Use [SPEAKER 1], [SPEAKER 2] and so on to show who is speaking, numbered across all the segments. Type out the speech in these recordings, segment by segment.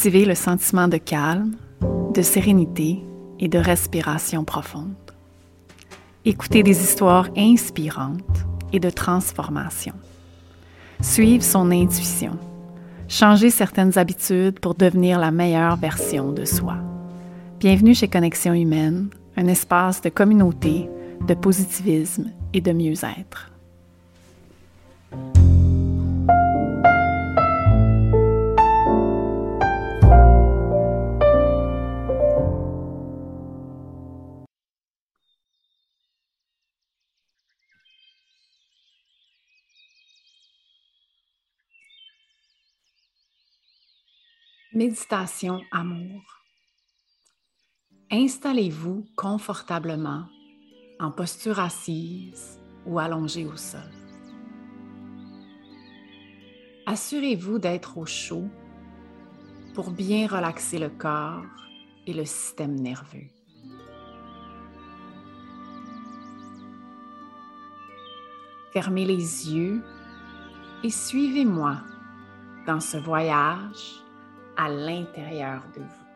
[SPEAKER 1] Cultivez le sentiment de calme, de sérénité et de respiration profonde. Écoutez des histoires inspirantes et de transformation. Suivez son intuition. Changer certaines habitudes pour devenir la meilleure version de soi. Bienvenue chez Connexion Humaine, un espace de communauté, de positivisme et de mieux-être. Méditation amour. Installez-vous confortablement en posture assise ou allongée au sol. Assurez-vous d'être au chaud pour bien relaxer le corps et le système nerveux. Fermez les yeux et suivez-moi dans ce voyage à l'intérieur de vous.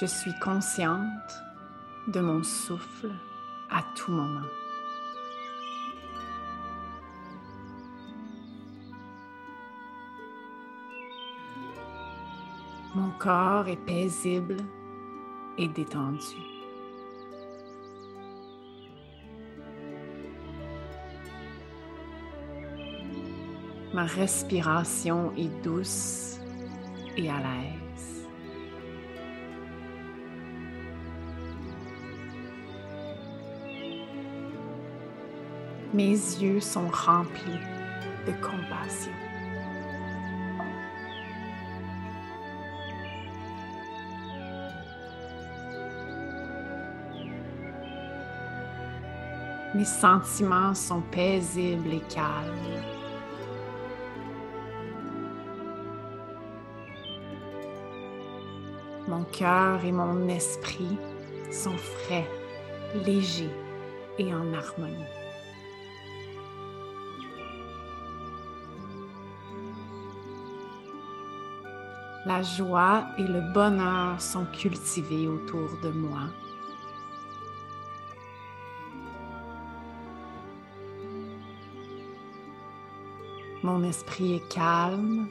[SPEAKER 1] Je suis consciente de mon souffle à tout moment. Mon corps est paisible et détendu. Ma respiration est douce et à l'aise. Mes yeux sont remplis de compassion. Mes sentiments sont paisibles et calmes. Mon cœur et mon esprit sont frais, légers et en harmonie. La joie et le bonheur sont cultivés autour de moi. Mon esprit est calme,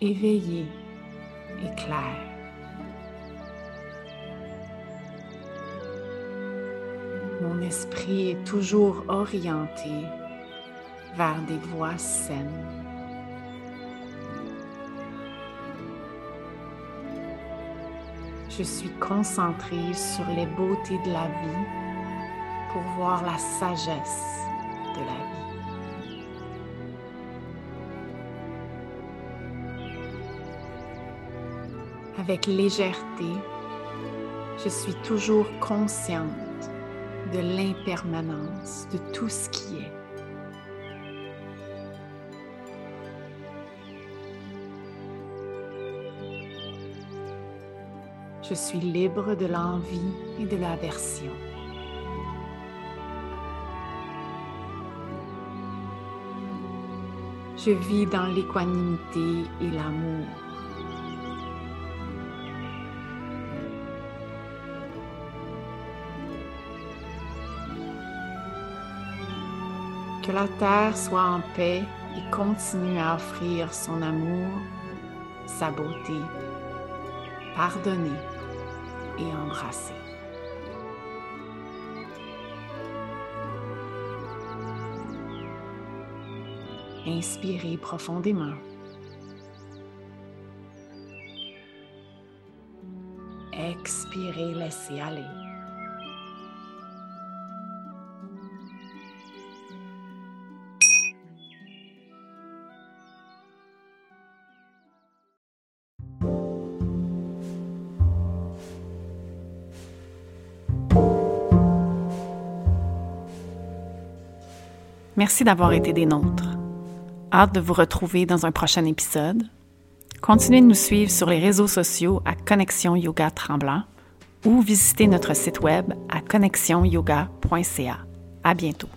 [SPEAKER 1] éveillé et clair. Mon esprit est toujours orienté vers des voies saines. Je suis concentrée sur les beautés de la vie pour voir la sagesse de la vie. Avec légèreté, je suis toujours consciente de l'impermanence de tout ce qui est. Je suis libre de l'envie et de l'aversion. Je vis dans l'équanimité et l'amour. Que la terre soit en paix et continue à offrir son amour, sa beauté, pardonner et embrasser. Inspirez profondément. Expirez, laissez aller. Merci d'avoir été des nôtres. Hâte de vous retrouver dans un prochain épisode. Continuez de nous suivre sur les réseaux sociaux à Connexion Yoga Tremblant ou visitez notre site web à connexionyoga.ca. À bientôt.